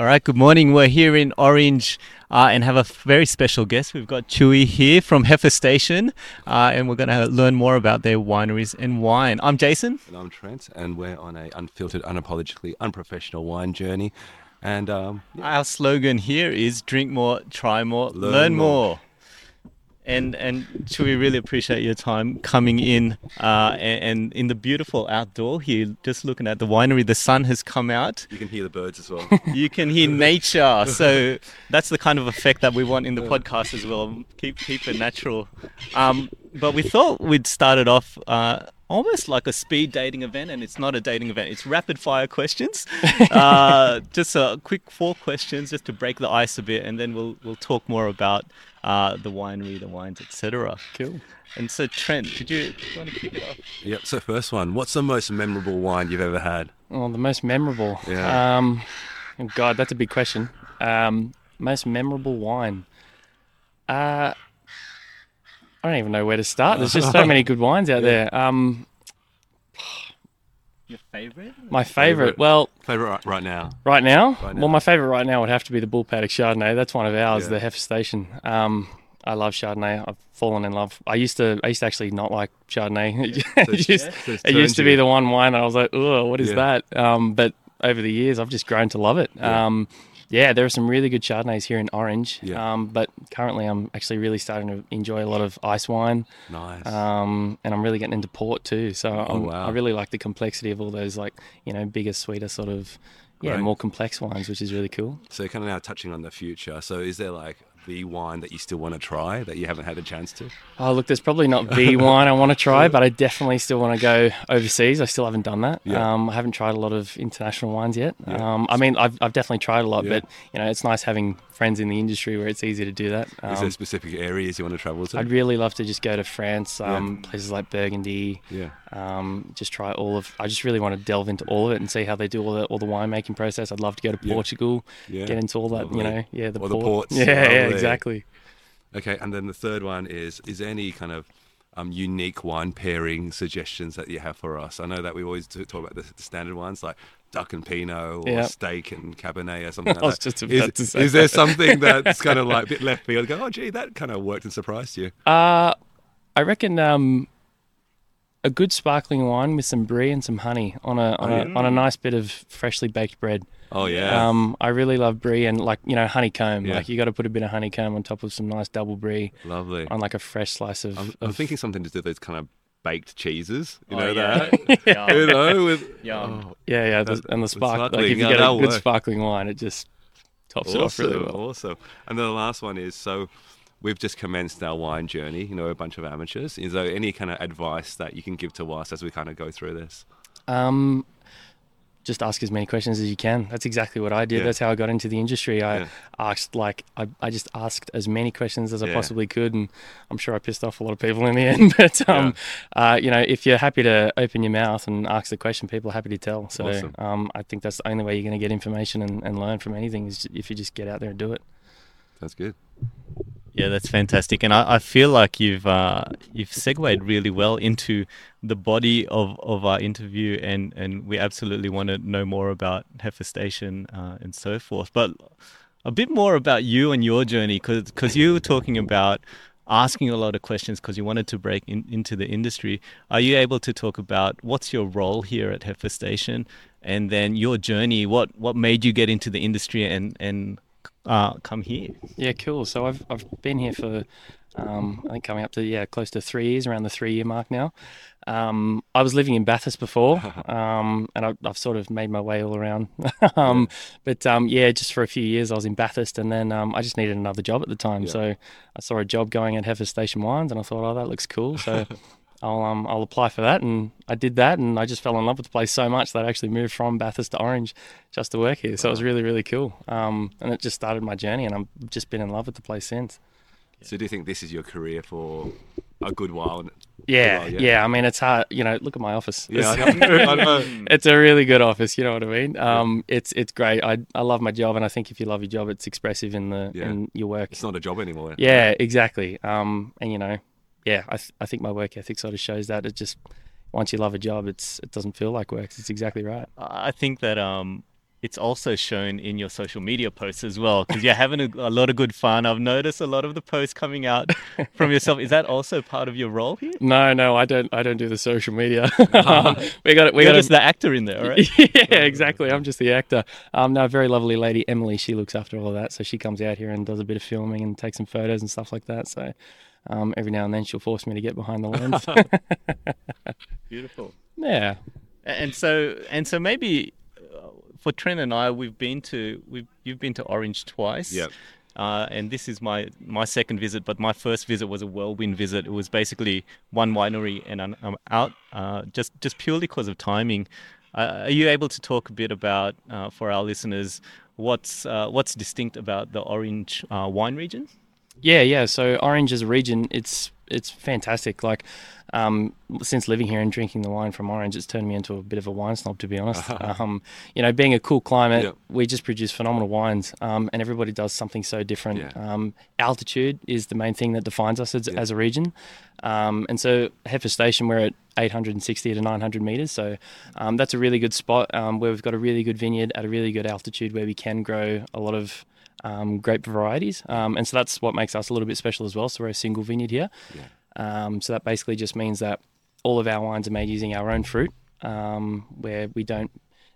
All right, good morning. We're here in Orange uh, and have a very special guest. We've got Chewy here from Heifer Station, uh, and we're going to learn more about their wineries and wine. I'm Jason. And I'm Trent, and we're on a unfiltered, unapologetically unprofessional wine journey. And um, Our slogan here is drink more, try more, learn, Learn more. more. And and Chewy, really appreciate your time coming in uh, and, and in the beautiful outdoor here. Just looking at the winery, the sun has come out. you can hear the birds as well. You can hear nature, so that's the kind of effect that we want in the podcast as well. Keep keep it natural. Um, but we thought we'd start it off uh, almost like a speed dating event, and it's not a dating event. It's rapid fire questions. uh, just a quick four questions, just to break the ice a bit, and then we'll we'll talk more about uh, the winery, the wines, etc. Cool. And so, Trent, did you, you want to kick it off? yep. So first one, what's the most memorable wine you've ever had? Oh, the most memorable. Yeah. Um, oh God, that's a big question. Um, most memorable wine. Uh, I don't even know where to start. There's just so many good wines out there. Um, Your favorite? my favorite. Favourite. Well, Favorite right, right now? right now, Right now. well, my favorite right now would have to be the Bull Paddock Chardonnay. That's one of ours, Yeah. the Heifer Station. Um, I love Chardonnay. I've fallen in love. I used to, I used to actually not like Chardonnay. So it used, so it used to be the one wine I was like, oh, what is Yeah. that? Um, but over the years, I've just grown to love it. Yeah. Um, yeah, there are some really good Chardonnays here in Orange. Yeah. Um, but currently, I'm actually really starting to enjoy a lot of ice wine. nice. Um, and I'm really getting into port too. So I'm, Oh, wow. I really like the complexity of all those, like, you know, bigger, sweeter sort of, yeah, more complex wines, which is really cool. so kind of now touching on the future. So is there like the wine that you still want to try that you haven't had a chance to? Oh, look, there's probably not the wine I want to try, but I definitely still want to go overseas. I still haven't done that. Yeah. Um, I haven't tried a lot of international wines yet. Yeah. Um, I mean, I've, I've definitely tried a lot, Yeah. but you know, it's nice having friends in the industry where it's easy to do that. Is there Um, specific areas you want to travel to? I'd really love to just go to France, um, places like Burgundy. yeah. Um, just try all of. I just really want to delve into all of it and see how they do all the all the winemaking process. I'd love to go to Portugal, Yeah. get into all that. Lovely. You know, yeah, the, All the ports, Yeah. Exactly. Okay, and then the third one is: is any kind of um, unique wine pairing suggestions that you have for us? I know that we always talk about the, the standard ones like duck and pinot or Yeah. steak and cabernet or something like that. Is- about to say is there something that's kind of like a bit left field? Go, oh, gee, that kind of worked and surprised you. Uh, I reckon um, a good sparkling wine with some brie and some honey on a on, Oh, a, yeah. on a nice bit of freshly baked bread. Oh yeah, Um, I really love brie and like you know honeycomb. Yeah. Like you got to put a bit of honeycomb on top of some nice double brie lovely. on like a fresh slice of. I'm, I'm thinking something to do with those kind of baked cheeses. You Oh, know yeah. that? Yum. you know, with oh, yeah, yeah, the, and the spark. Like sparkling, if you yeah, get a good work. sparkling wine, it just tops it off really well. Awesome. And then the last one is so we've just commenced our wine journey, you know, a bunch of amateurs. Is there any kind of advice that you can give to us as we kind of go through this? Um, just ask as many questions as you can. That's exactly what I did. Yeah. That's how I got into the industry. I Yeah. asked like I, I just asked as many questions as I Yeah. possibly could, and I'm sure I pissed off a lot of people in the end. But um, uh, you know, if you're happy to open your mouth and ask the question, people are happy to tell. So Awesome. um, I think that's the only way you're going to get information and, and learn from anything is if you just get out there and do it. That's good. Yeah, that's fantastic, and I, I feel like you've uh, you've segued really well into the body of, of our interview, and, and we absolutely want to know more about Heifer Station uh, and so forth. But a bit more about you and your journey, because you were talking about asking a lot of questions because you wanted to break in, into the industry. Are you able to talk about what's your role here at Heifer Station, and then your journey? What what made you get into the industry and and uh, come here? Yeah, cool. So I've I've been here for um, I think coming up to yeah close to three years, around the three year mark now. Um, I was living in Bathurst before, um, and I, I've sort of made my way all around. um, But um, yeah, just for a few years I was in Bathurst, and then um, I just needed another job at the time. Yeah. So I saw a job going at Heifer Station Wines, and I thought, oh, that looks cool. So. I'll um I'll apply for that, and I did that, and I just fell in love with the place so much that I actually moved from Bathurst to Orange just to work here. So it was really really cool. Um, and it just started my journey, and I've just been in love with the place since. So do you think this is your career for a good while? Yeah, Well, yeah, yeah. I mean, it's hard. You know, look at my office. Yeah, It's- I know. I know. it's a really good office. You know what I mean? Um, it's it's great. I I love my job, and I think if you love your job, it's expressive in the Yeah. in your work. It's not a job anymore. Yeah, exactly. Um, and you know, yeah, I th- I think my work ethic sort of shows that. It just once you love a job, it's it doesn't feel like work. It's exactly right. I think that um, it's also shown in your social media posts as well because you're having a, a, lot of good fun. I've noticed a lot of the posts coming out from yourself. Is that also part of your role here? No, no, I don't. I don't do the social media. um, we got it. We you're got just the actor in there, right? yeah, exactly. I'm just the actor. Um, no, very lovely lady Emily. She looks after all of that, so she comes out here and does a bit of filming and takes some photos and stuff like that. So. Um, every now and then she'll force me to get behind the lens. Beautiful. Yeah. And so, and so maybe for Trent and I, we've been to we've you've been to Orange twice. Yep. Uh, and this is my my second visit, but my first visit was a whirlwind visit. It was basically one winery, and I'm, I'm out uh, just just purely because of timing. Uh, are you able to talk a bit about uh, for our listeners what's uh, what's distinct about the Orange uh, wine region? Yeah, yeah. So Orange as a region, it's it's fantastic. Like um, since living here and drinking the wine from Orange, it's turned me into a bit of a wine snob, to be honest. um, you know, being a cool climate, yep. we just produce phenomenal wines, um, and everybody does something so different. Yeah. Um, altitude is the main thing that defines us as, yeah. as a region. Um, and so, Heifer Station, we're at 860 to 900 meters. So, um, that's a really good spot where we've got a really good vineyard at a really good altitude where we can grow a lot of um, grape varieties. Um, and so that's what makes us a little bit special as well. So we're a single vineyard here. Yeah. Um, so that basically just means that all of our wines are made using our own fruit, um, where we don't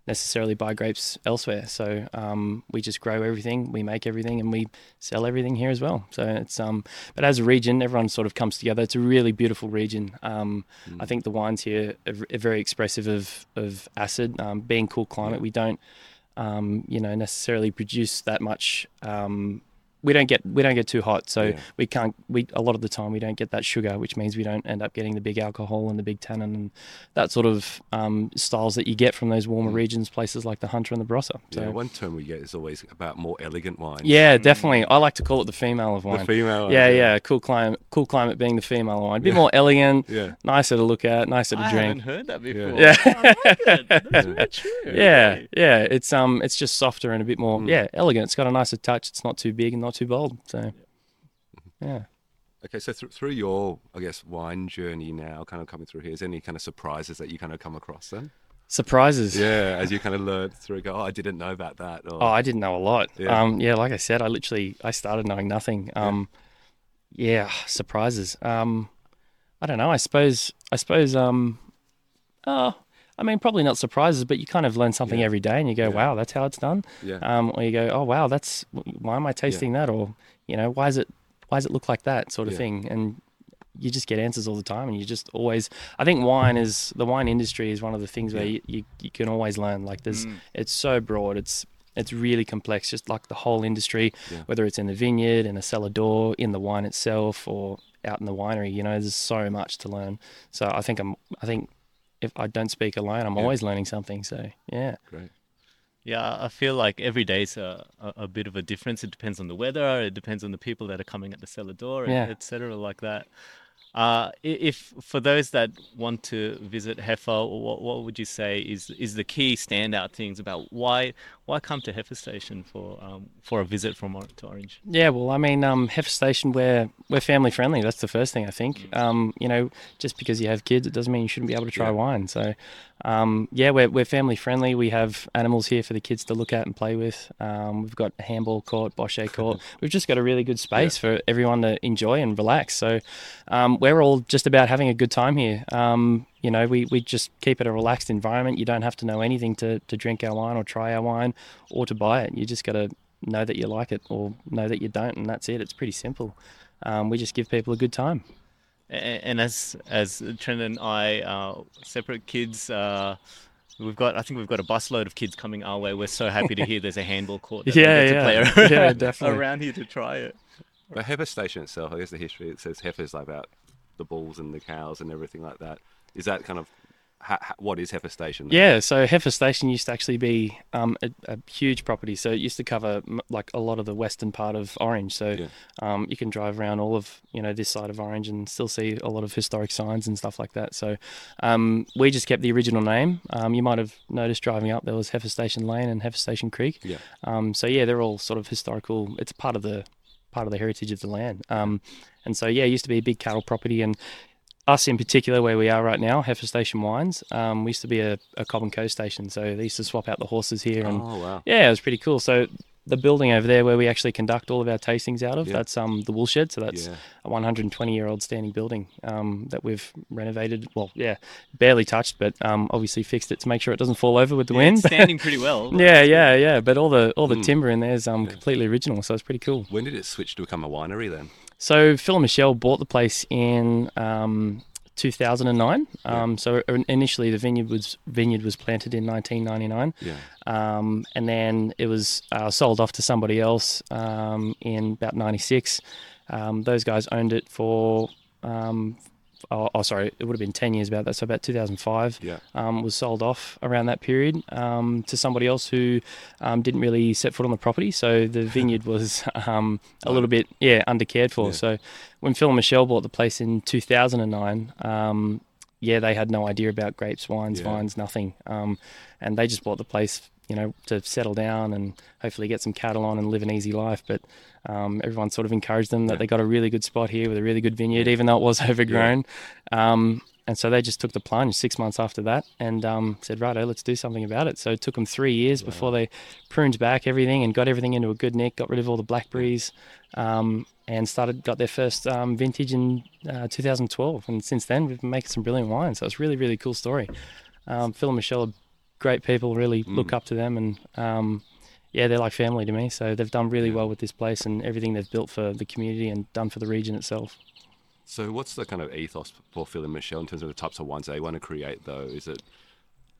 necessarily buy grapes elsewhere. So um, we just grow everything, we make everything, and we sell everything here as well. So it's um, but as a region, everyone sort of comes together. It's a really beautiful region. Um, mm. I think the wines here are, are very expressive of of acid. Um, being cool climate, we don't um, you know, necessarily produce that much. Um, we don't get we don't get too hot, so yeah. we can't. We a lot of the time we don't get that sugar, which means we don't end up getting the big alcohol and the big tannin and that sort of um, styles that you get from those warmer mm. regions, places like the Hunter and the Barossa. So, yeah, one term we get is always about more elegant wine. Yeah, definitely. I like to call it the female of wine. The female. Yeah, yeah, yeah. Cool climate. Cool climate being the female of wine. A bit yeah. more elegant. Yeah. Nicer to look at. Nicer to I drink. I haven't heard that before. Yeah. I like it. That's very true. Yeah, yeah. It's um, it's just softer and a bit more. Mm. Yeah, elegant. It's got a nicer touch. It's not too big and not too bold. So. Yeah. Okay, so th- through your, I guess, wine journey now, kind of coming through here, is any kind of surprises that you kind of come across then? Surprises. Yeah, as you kind of learn through, go, oh, I didn't know about that. Or, oh, I didn't know a lot. Yeah. Um, yeah, like I said, I literally I started knowing nothing. Um, yeah. yeah, surprises. Um, I don't know. I suppose. I suppose. Um, oh, I mean, probably not surprises, but you kind of learn something yeah. every day, and you go, yeah. "Wow, that's how it's done." Yeah. Um, or you go, "Oh, wow, that's why am I tasting that?" Or you know, why is it why does it look like that sort of thing and you just get answers all the time and you just always i think wine is the wine industry is one of the things where you, you, you, can always learn like there's mm. it's so broad it's it's really complex just like the whole industry whether it's in the vineyard in a cellar door in the wine itself or out in the winery you know there's so much to learn so i think i'm i think if i don't speak alone i'm yeah. always learning something so yeah great yeah, I feel like every day's a, a, a, bit of a difference. It depends on the weather. It depends on the people that are coming at the cellar door, yeah. etc. Like that. Uh, if for those that want to visit Heifer, what, what would you say is is the key standout things about why why come to Heifer Station for um, for a visit from to Orange? Yeah, well, I mean, um, Heifer Station we're we're family friendly. That's the first thing I think. Mm. Um, you know, just because you have kids, it doesn't mean you shouldn't be able to try yeah. wine. So, um, yeah, we're we're family friendly. We have animals here for the kids to look at and play with. Um, we've got a handball court, bocce court. we've just got a really good space yeah. for everyone to enjoy and relax. So, um, we're all just about having a good time here. Um, you know, we, we just keep it a relaxed environment. You don't have to know anything to, to drink our wine or try our wine or to buy it. You just got to know that you like it or know that you don't, and that's it. It's pretty simple. Um, we just give people a good time. And as as Trent and I, uh, separate kids, uh, we've got I think we've got a busload of kids coming our way. We're so happy to hear there's a handball court. That yeah, get yeah, to play yeah, definitely around here to try it. But Heifer Station itself, I guess the history it says Heifer's like about the bulls and the cows and everything like that. Is that kind of ha, ha, what is Heifer Station? Yeah, so Heifer Station used to actually be um, a, a, huge property. So it used to cover like a lot of the western part of Orange. So yeah. um, you can drive around all of you know this side of Orange and still see a lot of historic signs and stuff like that. So um, we just kept the original name. Um, you might have noticed driving up there was Heifer Station Lane and Heifer Station Creek. Yeah. Um, so yeah, they're all sort of historical. It's part of the part of the heritage of the land. Um, and so yeah, it used to be a big cattle property and us in particular, where we are right now, Heifer Station Wines, um, we used to be a, a Cobb and Co station, so they used to swap out the horses here, and Oh wow. yeah, it was pretty cool. So the building over there where we actually conduct all of our tastings out of, Yeah. that's um the woolshed. So that's Yeah. a 120 year old standing building um, that we've renovated. Well, yeah, barely touched, but um, obviously fixed it to make sure it doesn't fall over with the Yeah, wind. it's standing pretty well. yeah, yeah, yeah. But all the all the Mm. timber in there is um completely original, so it's pretty cool. When did it switch to become a winery then? So Phil and Michelle bought the place in um, 2009. Um, So initially the vineyard was vineyard was planted in 1999. Yeah. Um, and then it was uh, sold off to somebody else um, in about 96. Um, those guys owned it for, um, oh, oh, sorry, it would have been 10 years about that. So about 2005 Yeah. um, was sold off around that period um, to somebody else who um, didn't really set foot on the property. So the vineyard was um, a little bit, yeah, undercared for. Yeah. So when Phil and Michelle bought the place in 2009, um, yeah, they had no idea about grapes, wines, Yeah. vines, nothing. Um, and they just bought the place, you know, to settle down and hopefully get some cattle on and live an easy life. But um, everyone sort of encouraged them that Yeah. they got a really good spot here with a really good vineyard, even though it was overgrown. Um, and so they just took the plunge six months after that and um, said, righto, let's do something about it. So it took them three years before they pruned back everything and got everything into a good nick, got rid of all the blackberries, um, and started got their first um, vintage in uh, 2012. And since then, we've been making some brilliant wine. So it's really, really cool story. Um, Phil and Michelle are great people, really look up to them. And um, yeah, they're like family to me. So they've done really well with this place and everything they've built for the community and done for the region itself. So what's the kind of ethos for Phil and Michelle in terms of the types of wines they want to create though? Is it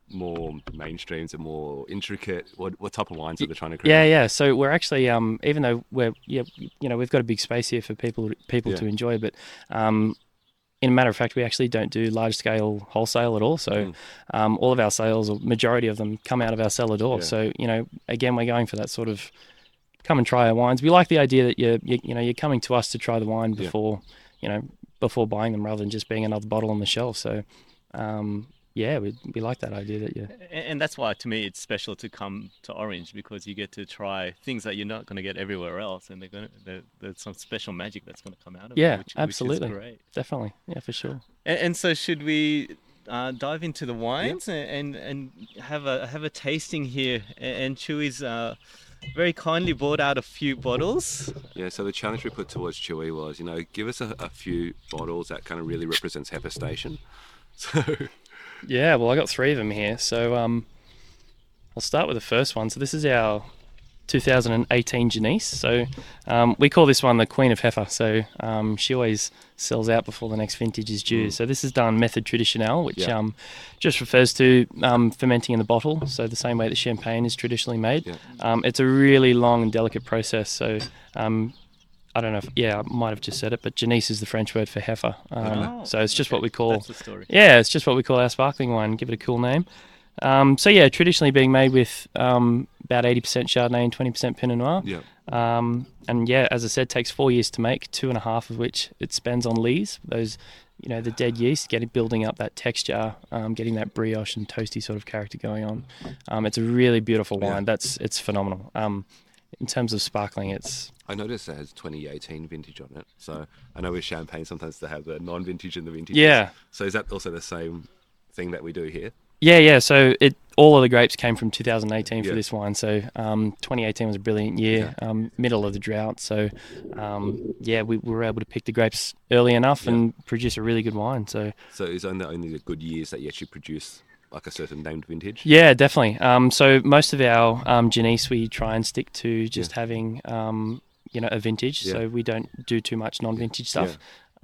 more mainstream? Is it more intricate? What what type of wines are they trying to create? Yeah, yeah. So we're actually, um, even though we're, yeah, you know, we've got a big space here for people people Yeah. to enjoy, but um, in a matter of fact, we actually don't do large scale wholesale at all. So Mm. um, all of our sales, or majority of them, come out of our cellar door. Yeah. So you know, again, we're going for that sort of come and try our wines. We like the idea that you're, you, you know, you're coming to us to try the wine Yeah. before, you know, before buying them, rather than just being another bottle on the shelf. So. Um, yeah, we, we like that idea that you A- And that's why, to me, it's special to come to Orange because you get to try things that you're not going to get everywhere else, and they're going to, there's some special magic that's going to come out of Yeah, it. Which, absolutely. Which is great. definitely, yeah, for sure. And, and so, should we uh, dive into the wines and, and and have a have a tasting here? A- And Chewy's uh, very kindly brought out a few bottles. Yeah, so the challenge we put towards Chewy was, you know, give us a, a few bottles that kind of really represents Heifer Station. So Yeah, well, I got three of them here. So um, I'll start with the first one. So this is our 2018 Genisse. So um, we call this one the Queen of Heifer. So um, she always sells out before the next vintage is due. So this is done method traditionnel, which Yeah. um, just refers to um, fermenting in the bottle. So the same way that champagne is traditionally made. Yeah. Um, it's a really long and delicate process. So um, I don't know if, yeah, I might have just said it, but Genisse is the French word for heifer. Um, Oh, so it's just what we call That's the story. yeah, it's just what we call our sparkling wine. Give it a cool name. Um, so yeah, traditionally being made with um, about 80% Chardonnay and 20% Pinot Noir. yeah, Um, and yeah, as I said, takes four years to make, two and a half of which it spends on lees. Those, you know, the dead yeast, getting building up that texture, um, getting that brioche and toasty sort of character going on. Um, it's a really beautiful Yeah. wine. That's it's phenomenal. Um, in terms of sparkling, it's I noticed it has 2018 vintage on it. So I know with champagne sometimes they have the non-vintage and the vintage. yeah, So is that also the same thing that we do here? Yeah, yeah. So it all of the grapes came from 2018 for Yeah. this wine. So um, 2018 was a brilliant year, um, middle of the drought. So um, yeah, we, we were able to pick the grapes early enough Yeah. and produce a really good wine. So So is only only the good years that you actually produce like a certain named vintage? yeah, definitely. Um, so most of our um, Genisse we try and stick to just having um, you know a vintage. Yeah. So we don't do too much non-vintage stuff.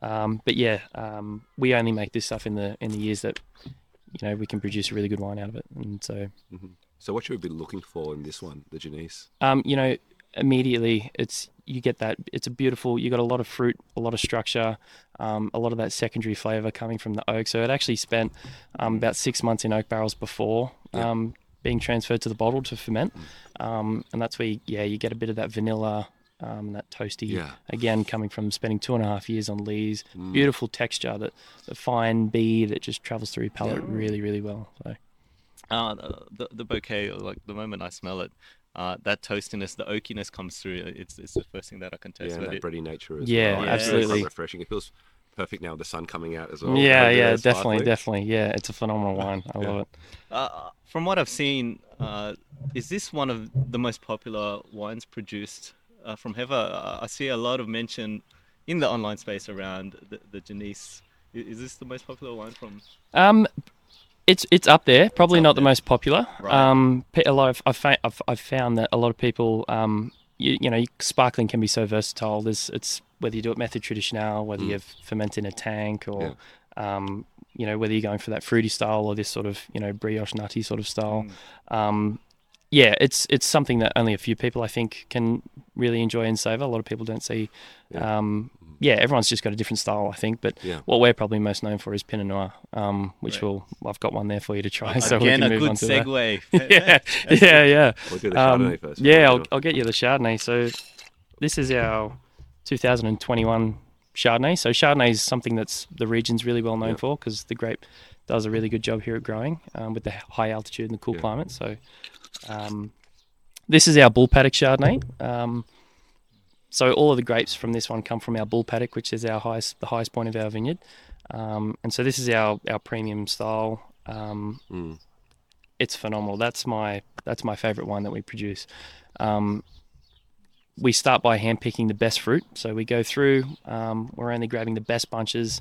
Um, but yeah, um, we only make this stuff in the in the years that you know we can produce a really good wine out of it. And so So what should we be looking for in this one, the Genisse? um, you know, immediately it's you get that it's a beautiful. You got a lot of fruit, a lot of structure, um, a lot of that secondary flavor coming from the oak. So it actually spent um, about six months in oak barrels before Yeah. um, being transferred to the bottle to ferment, um, and that's where you, yeah you get a bit of that vanilla. Um, that toasty Yeah. again coming from spending two and a half years on lees beautiful texture that the fine bead that just travels through your palate really really well so Uh, the, the bouquet, like the moment I smell it, uh, that toastiness, the oakiness comes through. It's, it's the first thing that I can taste. Yeah, but that it- bready nature as Yeah, well. It's very absolutely. refreshing. It feels perfect now with the sun coming out as well. yeah, Having yeah, definitely, sparkly. definitely. Yeah, it's a phenomenal wine. I love it. Uh, from what I've seen, uh, is this one of the most popular wines produced uh, from Heifer? Uh, I see a lot of mention in the online space around the, the Genisse. Is this the most popular wine from? Um, it's it's up there. Probably up not the most popular. Right. Um, a lot of I've, I've I've found that a lot of people um, you, you know, sparkling can be so versatile. There's it's whether you do it method traditional, whether you have ferment in a tank, or um, you know, whether you're going for that fruity style or this sort of you know brioche nutty sort of style. Um, yeah, it's it's something that only a few people I think can really enjoy and savor. A lot of people don't see. Yeah. Um, yeah, everyone's just got a different style, I think. But Yeah. what we're probably most known for is Pinot Noir, um, which Right. will I've got one there for you to try. so we Again, can a move good on to that. segue. yeah, yeah, yeah. We'll do the Um, first. yeah, I'll, I'll get you the Chardonnay. So this is our 2021 Chardonnay. So Chardonnay is something that's the region's really well known Yeah. for because the grape does a really good job here at growing um, with the high altitude and the cool Yeah. climate. So um, this is our bull paddock Chardonnay. Um, so all of the grapes from this one come from our bull paddock, which is our highest, the highest point of our vineyard. Um, and so this is our our premium style. Um, Mm. it's phenomenal. That's my that's my favorite wine that we produce. Um, we start by handpicking the best fruit. So we go through. Um, we're only grabbing the best bunches.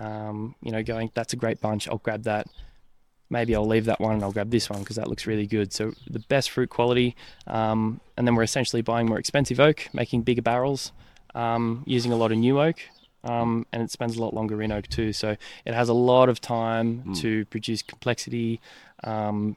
Um, you know, going that's a great bunch. I'll grab that. Maybe I'll leave that one and I'll grab this one because that looks really good. So the best fruit quality, um, and then we're essentially buying more expensive oak, making bigger barrels, um, using a lot of new oak, um, and it spends a lot longer in oak too. So it has a lot of time to produce complexity. Um,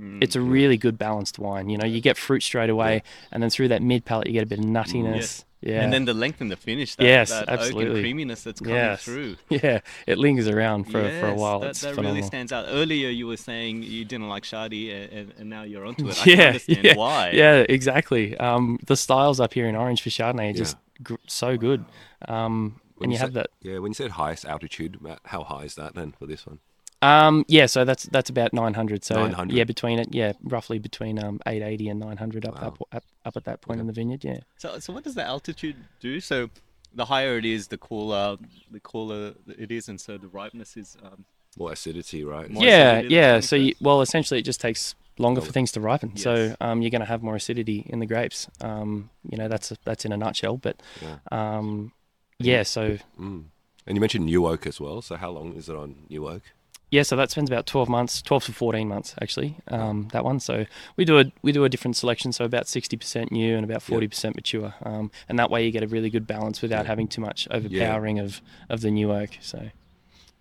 Mm. it's a really good balanced wine. You know, you get fruit straight away, and then through that mid palate, you get a bit of nuttiness. Yes. Yeah, And then the length and the finish. That, Yes, that absolutely. oak and creaminess that's coming Yes. through. yeah, it lingers around for for a while. That, it's that really stands out. Earlier, you were saying you didn't like Shardy, and, and, and now you're onto it. I yeah, understand yeah, why. yeah, exactly. Um, the styles up here in orange for Chardonnay are Yeah. just gr- so good. Um, When and you you have that. Yeah, when you said highest altitude, how high is that then for this one? Um, yeah, so that's that's about 900. So 900. yeah, between it, yeah, roughly between um 880 and 900 up Wow. up, up, up at that point Okay. in the vineyard. Yeah. So, so what does the altitude do? So, the higher it is, the cooler, the cooler it is, and so the ripeness is. Um, More acidity, right? More yeah, acidity, yeah. So you, well, essentially, it just takes longer for things to ripen. So um, you're going to have more acidity in the grapes. Um, you know, that's that's in a nutshell. But Yeah. um, yeah, so Mm. And you mentioned new oak as well. So how long is it on new oak? Yeah, so that spends about 12 months, 12 to 14 months actually. Um, that one. So we do a we do a different selection. So about 60% new and about 40% mature. Um, and that way you get a really good balance without having too much overpowering of of the new oak. So.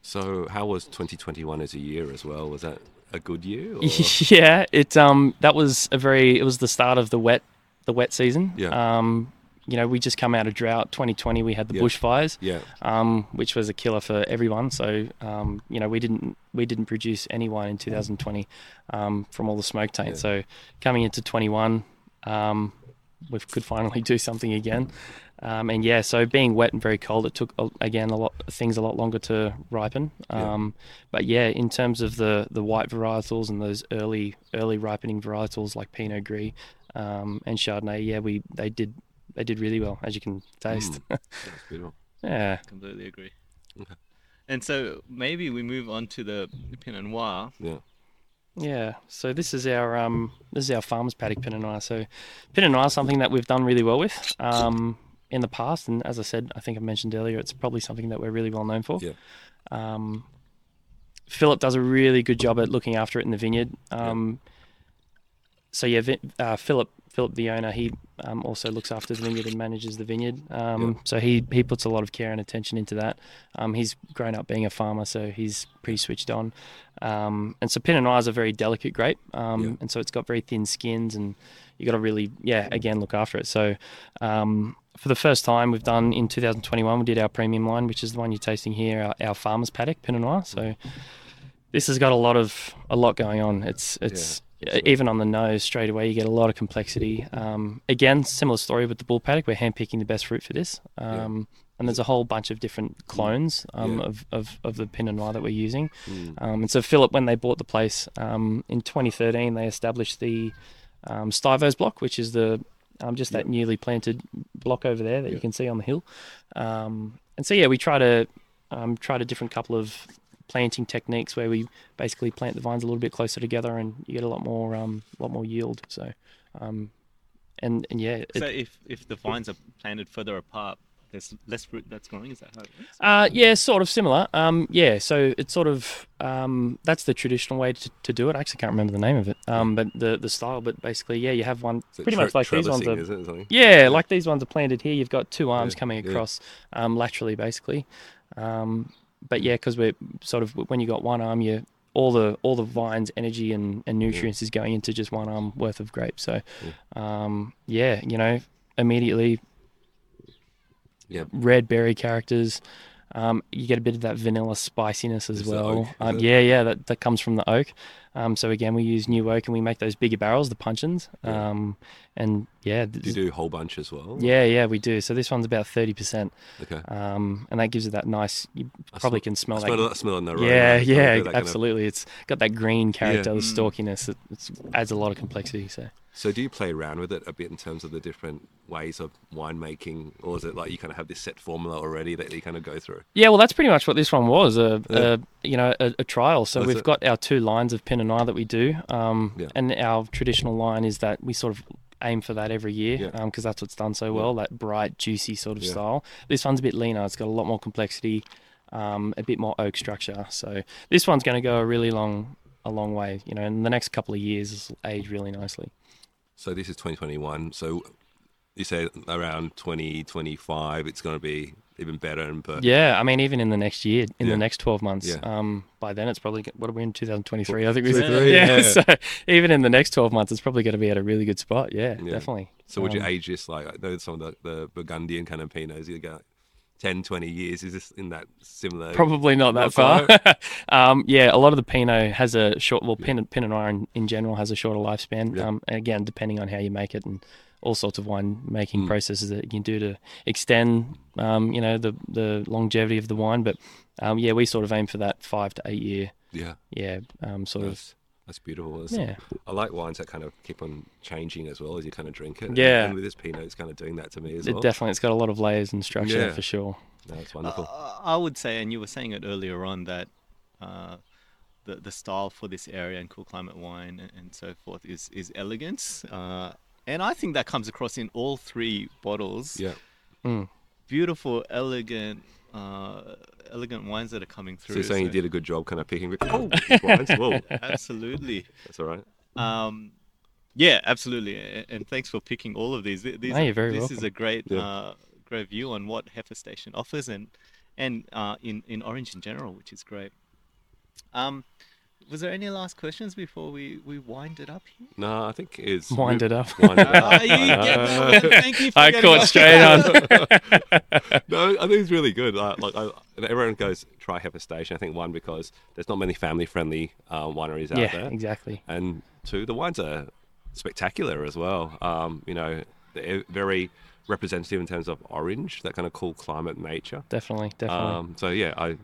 So how was 2021 as a year as well? Was that a good year? Or? yeah, it um that was a very it was the start of the wet the wet season. Yeah. Um, you know, we just come out of drought. 2020, we had the Yeah. bushfires, yeah. um, which was a killer for everyone. So, um, you know, we didn't we didn't produce any wine in 2020 um, from all the smoke taint. Yeah. So, coming into 21, um, we could finally do something again. Um, and yeah, so being wet and very cold, it took again a lot things a lot longer to ripen. Yeah. Um, but yeah, in terms of the the white varietals and those early early ripening varietals like Pinot Gris um, and Chardonnay, yeah, we they did they did really well as you can taste. Mm. That's yeah, completely agree. Okay. And so maybe we move on to the Pinot Noir. Yeah. yeah. So this is our um this is our farmers paddock Pinot Noir. So Pinot Noir is something that we've done really well with um, in the past, and as I said, I think I mentioned earlier, it's probably something that we're really well known for. Yeah. Um, Philip does a really good job at looking after it in the vineyard. Um, So yeah, uh, Philip, Philip, the owner, he um, also looks after the vineyard and manages the vineyard. Um, Yeah. So he he puts a lot of care and attention into that. Um, he's grown up being a farmer, so he's pretty switched on. Um, and so Pinot Noir is a very delicate grape, um, Yeah. and so it's got very thin skins, and you got to really, yeah, again, look after it. So um, for the first time, we've done in 2021, we did our premium line, which is the one you're tasting here, our, our farmer's paddock Pinot Noir. So this has got a lot of a lot going on. It's it's even on the nose straight away. You get a lot of complexity. Um, again, similar story with the bull paddock. We're handpicking the best fruit for this. Um, And there's a whole bunch of different clones um, Yeah. of, of, of the Pinot Noir that we're using. Mm. Um, and so Philip, when they bought the place um, in 2013, they established the um, Stivos block, which is the um, just that newly planted block over there that you can see on the hill. Um, and so yeah, we try to um, tried a different couple of planting techniques where we basically plant the vines a little bit closer together, and you get a lot more um, lot more yield. So, um, and and yeah, it, So if if the vines are planted further apart, there's less fruit that's growing. Is that how it works? Uh, yeah, sort of similar. Um, yeah, so it's sort of um, that's the traditional way to, to do it. I actually can't remember the name of it, um, but the the style. But basically, yeah, you have one Is pretty tre- much like these ones. Are, is it, yeah, like these ones are planted here. You've got two arms Yeah, coming yeah. across um, laterally, basically. Um, but yeah, because we're sort of when you got one arm, you all the all the vines, energy and, and nutrients is going into just one arm worth of grapes. So, um, yeah, you know, immediately Yeah. red berry characters. Um, you get a bit of that vanilla spiciness as well. Um, yeah, yeah, that, that comes from the oak. Um, so again, we use new oak and we make those bigger barrels, the puncheons. Yeah. Um, and yeah, Do you do a whole bunch as well? yeah, yeah, we do. So this one's about thirty percent, Okay. um, and that gives it that nice. You I probably sm- can smell I that. smell, that smell in the aroma. yeah, It's got a yeah, bit of that kind of- absolutely. It's got that green character, the Mm. stalkiness. It it's, adds a lot of complexity. So So do you play around with it a bit in terms of the different ways of winemaking, or is it like you kind of have this set formula already that you kind of go through? yeah, well, that's pretty much what this one was. A, Yeah. a you know a, a trial. So That's we've it. got our two lines of Pinot Noir that we do, um, Yeah. and our traditional line is that we sort of aim for that every year Yeah. because that's what's done so well. That bright, juicy sort of style. This one's a bit leaner. It's got a lot more complexity, um, a bit more oak structure. So this one's going to go a really long a long way. You know, in the next couple of years, age really nicely. So this is 2021. So you say around 2025, it's going to be even better. And but Yeah, I mean, even in the next year, in Yeah. the next 12 months, Yeah. um, by then it's probably, what are we in 2023? I think we 23, yeah. yeah. So even in the next 12 months, it's probably going to be at a really good spot. Yeah, definitely. so would you Um, age this like I know some of the, the Burgundian kind of Pinots? You go 10, 20 years. Is this in that similar? Probably not that far. um, yeah, a lot of the Pinot has a short, well, Pinot, Pinot Noir in, in general has a shorter lifespan. Um, and again, depending on how you make it and all sorts of wine making Mm. processes that you can do to extend, um, you know, the, the longevity of the wine. But um, yeah, we sort of aim for that five to eight year, Yeah, yeah, um, sort of, that's, that's beautiful. That's- yeah. I like wines that kind of keep on changing as well as you kind of drink it. Yeah. and with this Pinot, it's kind of doing that to me as It well. definitely, it's got a lot of layers and structure Yeah. for sure. no, wonderful. Uh, I would say, and you were saying it earlier on that uh, the the style for this area and cool climate wine and, and so forth is is elegance, uh, and I think that comes across in all three bottles. yeah. Mm. Beautiful, elegant, uh, elegant wines that are coming So through. you're saying you did a good job kind of picking oh, these wines. Whoa, absolutely. that's all right. Um, yeah, absolutely, a- and thanks for picking all of these. Th- these No, you're very this welcome. is a great, Yeah. uh, great view on what Heifer Station offers, and and uh, in in Orange in general, which is great. Um, was there any last questions before we we wind it up here? No, I think it's Wind it up. Wind it up. You get. Thank you. I caught straight on. no, I think it's really good. Like, like I, everyone goes try Heifer Station. I think one because there's not many family-friendly uh, wineries out yeah, there, exactly. and two, the wines are spectacular as well. Um, you know, they're very representative in terms of orange, that kind of cool climate nature. Definitely, definitely. Um, so yeah, I,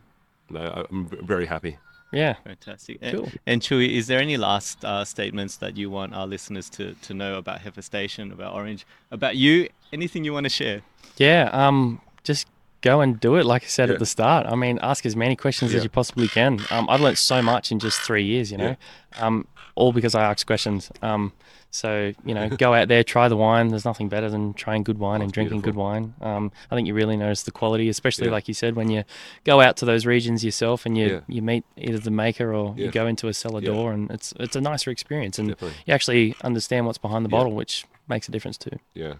no, I'm very happy. Yeah. Fantastic. And, Cool. and Chewy, is there any last uh, statements that you want our listeners to, to know about Heifer Station, about Orange, about you? Anything you want to share? Yeah, um, just go and do it. Like I said Yeah. at the start, I mean, ask as many questions Yeah. as you possibly can. Um, I've learnt so much in just three years, you know, um, all because I asked questions. Um, so you know, go out there, try the wine. There's nothing better than trying good wine Oh, and drinking good wine. Um, I think you really notice the quality, especially Yeah. like you said when you go out to those regions yourself and you Yeah. you meet either the maker or Yeah. you go into a cellar door, and it's it's a nicer experience, and Definitely. you actually understand what's behind the bottle, which makes a difference too. Yeah.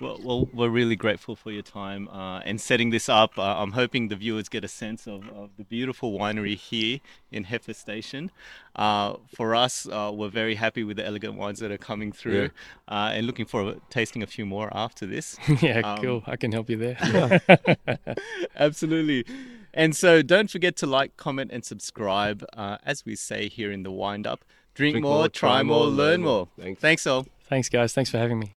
Well, well, we're really grateful for your time uh, and setting this up. Uh, I'm hoping the viewers get a sense of, of the beautiful winery here in Heifer Station. Uh, for us, uh, we're very happy with the elegant wines that are coming through uh, and looking forward to tasting a few more after this. yeah, Um, cool. I can help you there. Absolutely. And so don't forget to like, comment, and subscribe. Uh, as we say here in the Wined Up, drink, more, try more, learn more. Thanks. Thanks all. Thanks, guys. Thanks for having me.